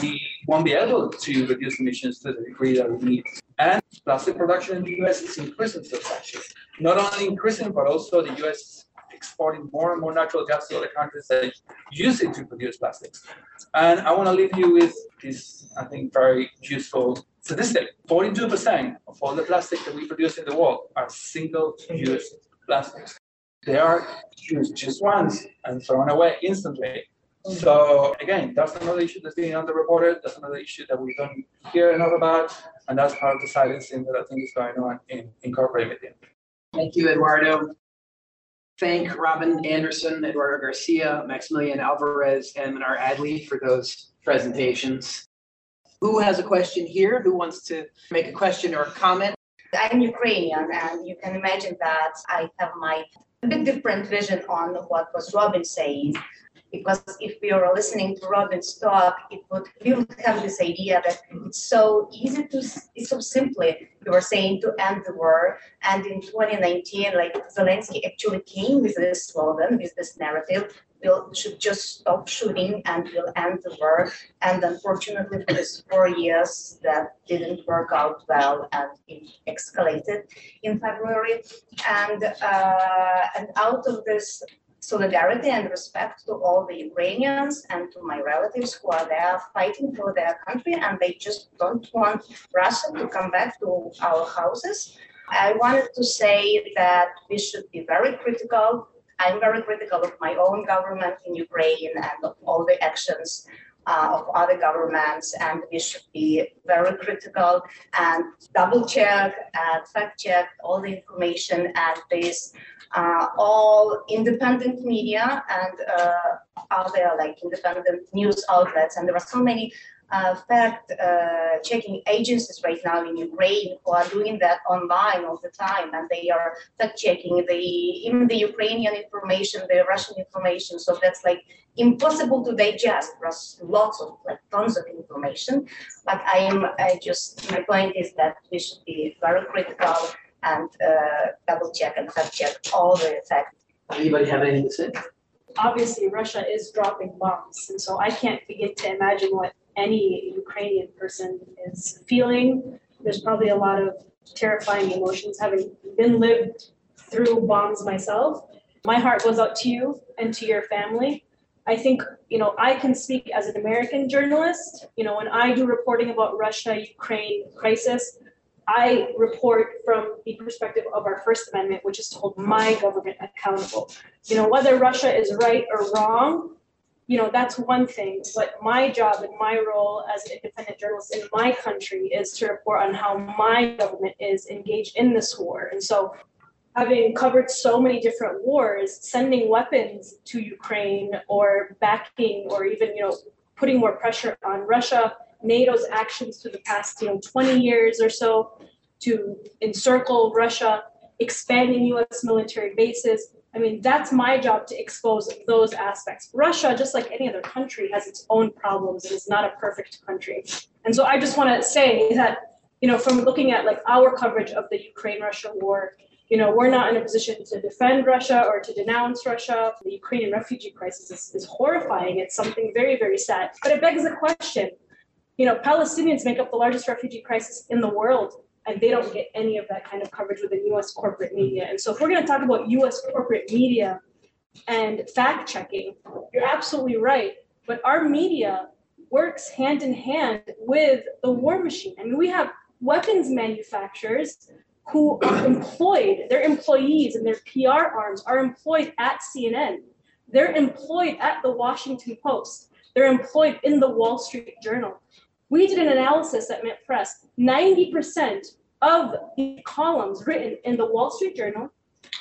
we won't be able to reduce emissions to the degree that we need. And plastic production in the US is increasing substantially. Not only increasing, but also the US is exporting more and more natural gas to other countries that use it to produce plastics. And I want to leave you with this, I think, very useful statistic. 42% of all the plastic that we produce in the world are single-use plastics. They are used just once and thrown away instantly. So again, that's another issue that's being underreported. That's another issue that we don't hear enough about, and that's part of the silencing that I think is going on in, in corporate media. Thank you, Eduardo. Thank Robin Anderson, Eduardo Garcia, Maximilian Alvarez, and Mnar Adley for those presentations. Who has a question here? Who wants to make a question or a comment? I'm Ukrainian, and you can imagine that I have my a bit different vision on what was Robin saying. Because if we were listening to Robin's talk, it would we would have this idea that it's so easy to it's so simply you were saying to end the war. And in 2019, like Zelensky actually came with this slogan, with this narrative, we'll should just stop shooting and we'll end the war. And unfortunately, for these four years, that didn't work out well, and it escalated in February. And uh, and out of this solidarity and respect to all the Ukrainians and to my relatives who are there fighting for their country, and they just don't want Russia to come back to our houses. I wanted to say that we should be very critical I'm very critical of my own government in Ukraine and of all the actions uh, of other governments, and we should be very critical and double check and fact check all the information and this uh, all independent media and uh, other like independent news outlets. And there are so many uh, fact uh, checking agencies right now in Ukraine who are doing that online all the time, and they are fact checking the even the Ukrainian information, the Russian information. So that's like impossible to digest. There's lots of like tons of information. But I am I just my point is that we should be very critical and uh, double check and fact check all the facts. Anybody have anything to say? Obviously, Russia is dropping bombs, and so I can't begin to imagine what any Ukrainian person is feeling. There's probably a lot of terrifying emotions, having been lived through bombs myself. My heart goes out to you and to your family. I think, you know, I can speak as an American journalist. You know, when I do reporting about Russia Ukraine crisis, I report from the perspective of our First Amendment, which is to hold my government accountable. You know, whether Russia is right or wrong, you know, that's one thing. But my job and my role as an independent journalist in my country is to report on how my government is engaged in this war. And so having covered so many different wars, sending weapons to Ukraine or backing or even, you know, putting more pressure on Russia, NATO's actions through the past, you know, 20 years or so to encircle Russia, expanding US military bases. I mean, that's my job to expose those aspects. Russia, just like any other country, has its own problems. It is not a perfect country. And so I just want to say that, you know, from looking at like our coverage of the Ukraine-Russia war, you know, we're not in a position to defend Russia or to denounce Russia. The Ukrainian refugee crisis is, is horrifying. It's something very, very sad. But it begs the question, you know, Palestinians make up the largest refugee crisis in the world and they don't get any of that kind of coverage within US corporate media. And so if we're going to talk about US corporate media and fact checking, you're absolutely right. But our media works hand in hand with the war machine. I mean, we have weapons manufacturers who are employed, their employees and their PR arms are employed at CNN. They're employed at the Washington Post. They're employed in the Wall Street Journal. We did an analysis at Mint Press. 90% of the columns written in the Wall Street Journal,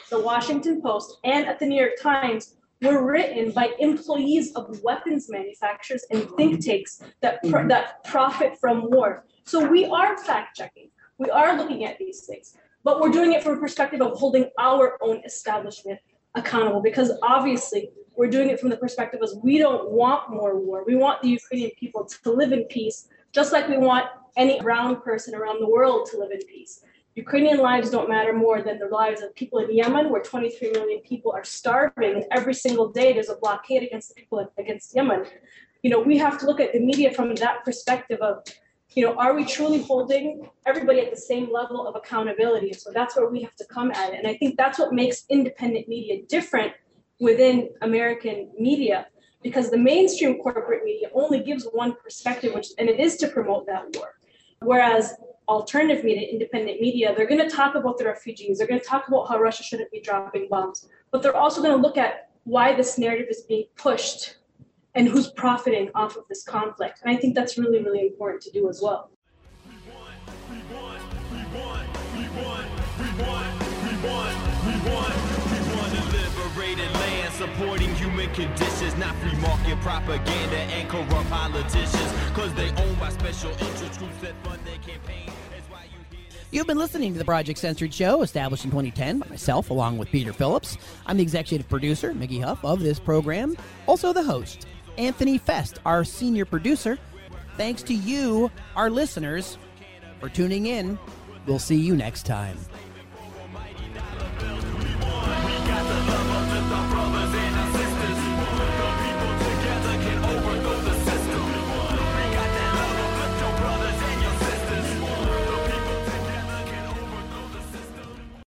the Washington Post, and at the New York Times were written by employees of weapons manufacturers and think tanks that, pr- mm-hmm. that profit from war. So we are fact checking. We are looking at these things, but we're doing it from a perspective of holding our own establishment accountable because obviously we're doing it from the perspective as we don't want more war. We want the Ukrainian people to live in peace, just like we want any brown person around the world to live in peace. Ukrainian lives don't matter more than the lives of people in Yemen, where 23 million people are starving, every single day there's a blockade against the people against Yemen. You know, we have to look at the media from that perspective of, you know, are we truly holding everybody at the same level of accountability? So that's where we have to come at it. And I think that's what makes independent media different within American media, because the mainstream corporate media only gives one perspective, which and it is to promote that war. Whereas alternative media, independent media, they're going to talk about the refugees. They're going to talk about how Russia shouldn't be dropping bombs, but they're also going to look at why this narrative is being pushed and who's profiting off of this conflict. And I think that's really, really important to do as well. liberated land, supporting human conditions, not free market propaganda and corrupt politicians, cause they owned by special interest groups that fund their campaign. You've been listening to the Project Censored Show, established in 2010 by myself, along with Peter Phillips. I'm the executive producer, Mickey Huff, of this program, also the host, Anthony Fest, our senior producer. Thanks to you, our listeners, for tuning in. We'll see you next time.